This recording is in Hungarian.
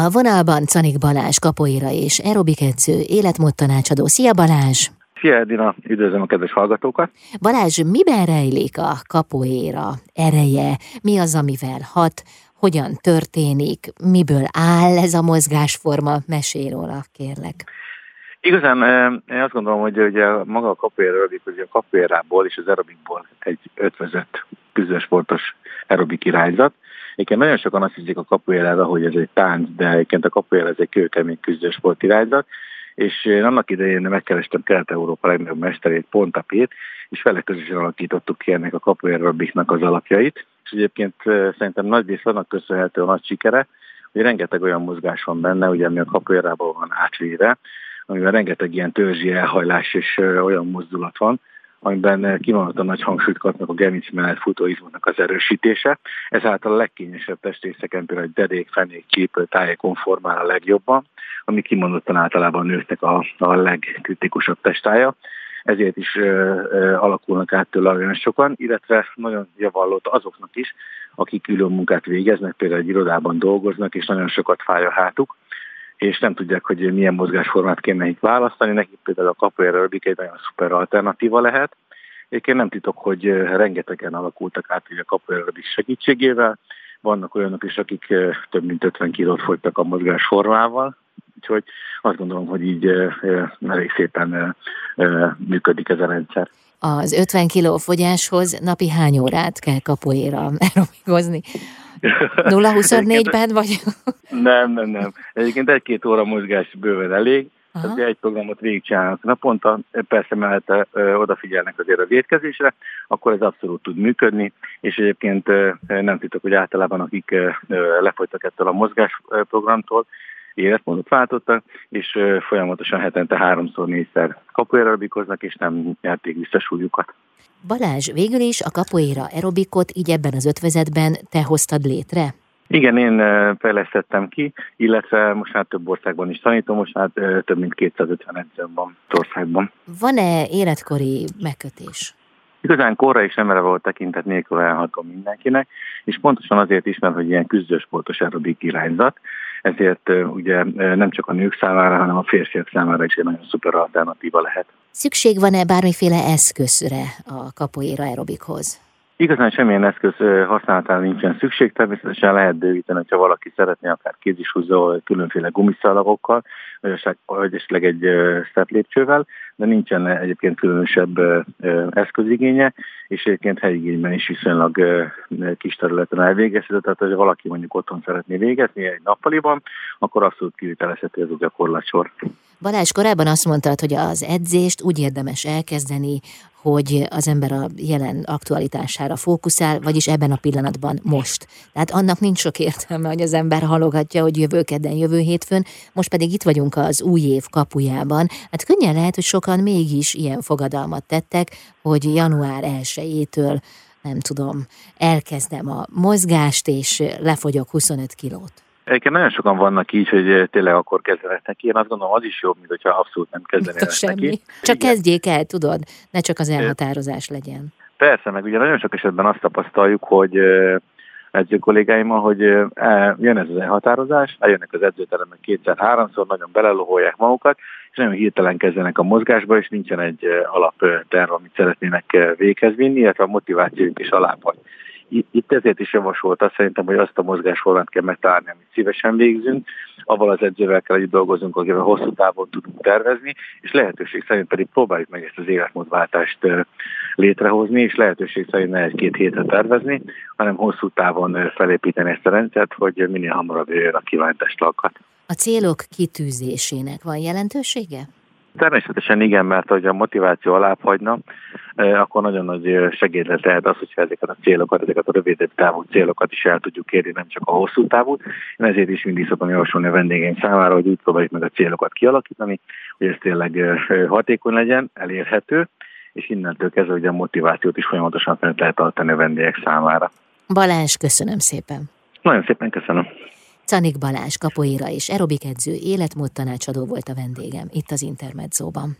A vonalban Canik Balázs, kapoéra és aerobik edző, életmód tanácsadó. Szia Balázs! Szia Edina, üdvözlöm a kedves hallgatókat! Balázs, miben rejlik a kapoéra ereje? Mi az, amivel hat? Hogyan történik? Miből áll ez a mozgásforma? Mesélj róla, kérlek. Igazán én azt gondolom, hogy ugye maga a kapoéra aerobik, hogy a kapoérából és az aerobikból egy ötvözött küzdősportos aerobik irányzat, Egyébként nagyon sokan azt hiszik a kapuérára, hogy ez egy tánc, de egyébként a kapuéra ez egy kőkemény küzdősport irányzat, és én annak idején megkerestem Kelet-Európa legnagyobb mesterét, Pontapét, és vele közösen alakítottuk ki ennek a kapuérabiknak az alapjait, és egyébként szerintem nagy rész annak köszönhető a nagy sikere, hogy rengeteg olyan mozgás van benne, ugye ami a kapuérában van átvéve, amiben rengeteg ilyen törzsi elhajlás és olyan mozdulat van, amiben kimondottan nagy hangsúlyt kapnak a gerinc mellett futóizmoknak az erősítése. Ezáltal a legkényesebb testrészeken, például a dedék, fenék, csípő, tájékon formál a legjobban, ami kimondottan általában nőknek a, a legkritikusabb testája ezért is ö, ö, alakulnak át tőle olyan sokan, illetve nagyon javallott azoknak is, akik külön munkát végeznek, például egy irodában dolgoznak, és nagyon sokat fáj a hátuk, és nem tudják, hogy milyen mozgásformát kéne nekik választani. Nekik például a capoeira aerobik egy nagyon szuper alternatíva lehet. Egyébként nem titok, hogy rengetegen alakultak át hogy a capoeira aerobik segítségével. Vannak olyanok is, akik több mint 50 kilót fogytak a mozgásformával, úgyhogy azt gondolom, hogy így elég szépen működik ez a rendszer. Az 50 kiló fogyáshoz napi hány órát kell kapoéra aerobikozni? 0-24-ben vagy? Nem, nem, nem. Egyébként egy-két óra mozgás bőven elég. Tehát egy programot végigcsinálnak naponta, persze mellette ö, odafigyelnek azért a védkezésre, akkor ez abszolút tud működni, és egyébként ö, nem titok, hogy általában akik ö, lefolytak ettől a mozgásprogramtól, életmódot váltottak, és folyamatosan hetente háromszor, négyszer kapuaerobikoznak, és nem nyerték vissza súlyukat. Balázs, végül is a kapoéra aerobikot így ebben az ötvezetben te hoztad létre? Igen, én fejlesztettem ki, illetve most már több országban is tanítom, most már több mint 250 edzőm van országban. Van-e életkori megkötés? Igazán korra és nem erre volt tekintet nélkül elhatom mindenkinek, és pontosan azért is, mert hogy ilyen küzdősportos aerobik irányzat, ezért ugye nem csak a nők számára, hanem a férfiak számára is egy nagyon szuper alternatíva lehet. Szükség van-e bármiféle eszközre a kapoéra aerobikhoz? Igazán semmilyen eszköz használatára nincsen szükség, természetesen lehet bővíteni, ha valaki szeretné akár kézishúzó, különféle gumiszalagokkal, vagy esetleg egy step lépcsővel, de nincsen egyébként különösebb eszközigénye, és egyébként helyigényben is viszonylag kis területen elvégezhető, tehát ha valaki mondjuk otthon szeretné végezni egy nappaliban, akkor abszolút kivitelezhető ez a gyakorlatsor. Balázs, korábban azt mondtad, hogy az edzést úgy érdemes elkezdeni, hogy az ember a jelen aktualitására fókuszál, vagyis ebben a pillanatban most. Tehát annak nincs sok értelme, hogy az ember halogatja, hogy jövő kedden, jövő hétfőn, most pedig itt vagyunk az új év kapujában. Hát könnyen lehet, hogy sokan mégis ilyen fogadalmat tettek, hogy január 1-től nem tudom, elkezdem a mozgást, és lefogyok 25 kilót. Egyébként nagyon sokan vannak így, hogy tényleg akkor kezdenek neki. Én azt gondolom, az is jobb, mint hogyha abszolút nem kezdenek neki. Csak Igen. kezdjék el, tudod? Ne csak az elhatározás legyen. Persze, meg ugye nagyon sok esetben azt tapasztaljuk, hogy edző kollégáimmal, hogy jön ez az elhatározás, eljönnek az edzőterembe kétszer-háromszor, nagyon beleloholják magukat, és nagyon hirtelen kezdenek a mozgásba, és nincsen egy alapterv, amit szeretnének véghez vinni, illetve a motivációjuk is alább itt ezért is javasolta szerintem, hogy azt a mozgásformát kell megtalálni, amit szívesen végzünk, avval az edzővel kell együtt dolgozunk, akivel hosszú távon tudunk tervezni, és lehetőség szerint pedig próbáljuk meg ezt az életmódváltást létrehozni, és lehetőség szerint ne egy-két hétre tervezni, hanem hosszú távon felépíteni ezt a rendszert, hogy minél hamarabb jöjjön a kívánt testalkat. A célok kitűzésének van jelentősége? Természetesen igen, mert hogy a motiváció alább hagyna, akkor nagyon nagy segédre lehet az, hogyha ezeket a célokat, ezeket a rövidebb távú célokat is el tudjuk érni, nem csak a hosszú távú. Én ezért is mindig szoktam javasolni a vendégeim számára, hogy úgy próbáljuk meg a célokat kialakítani, hogy ez tényleg hatékony legyen, elérhető, és innentől kezdve hogy a motivációt is folyamatosan fent lehet tartani a vendégek számára. Balázs, köszönöm szépen! Nagyon szépen köszönöm! Canik Balázs, kapoéra és aerobik edző, életmód tanácsadó volt a vendégem itt az Intermedzóban.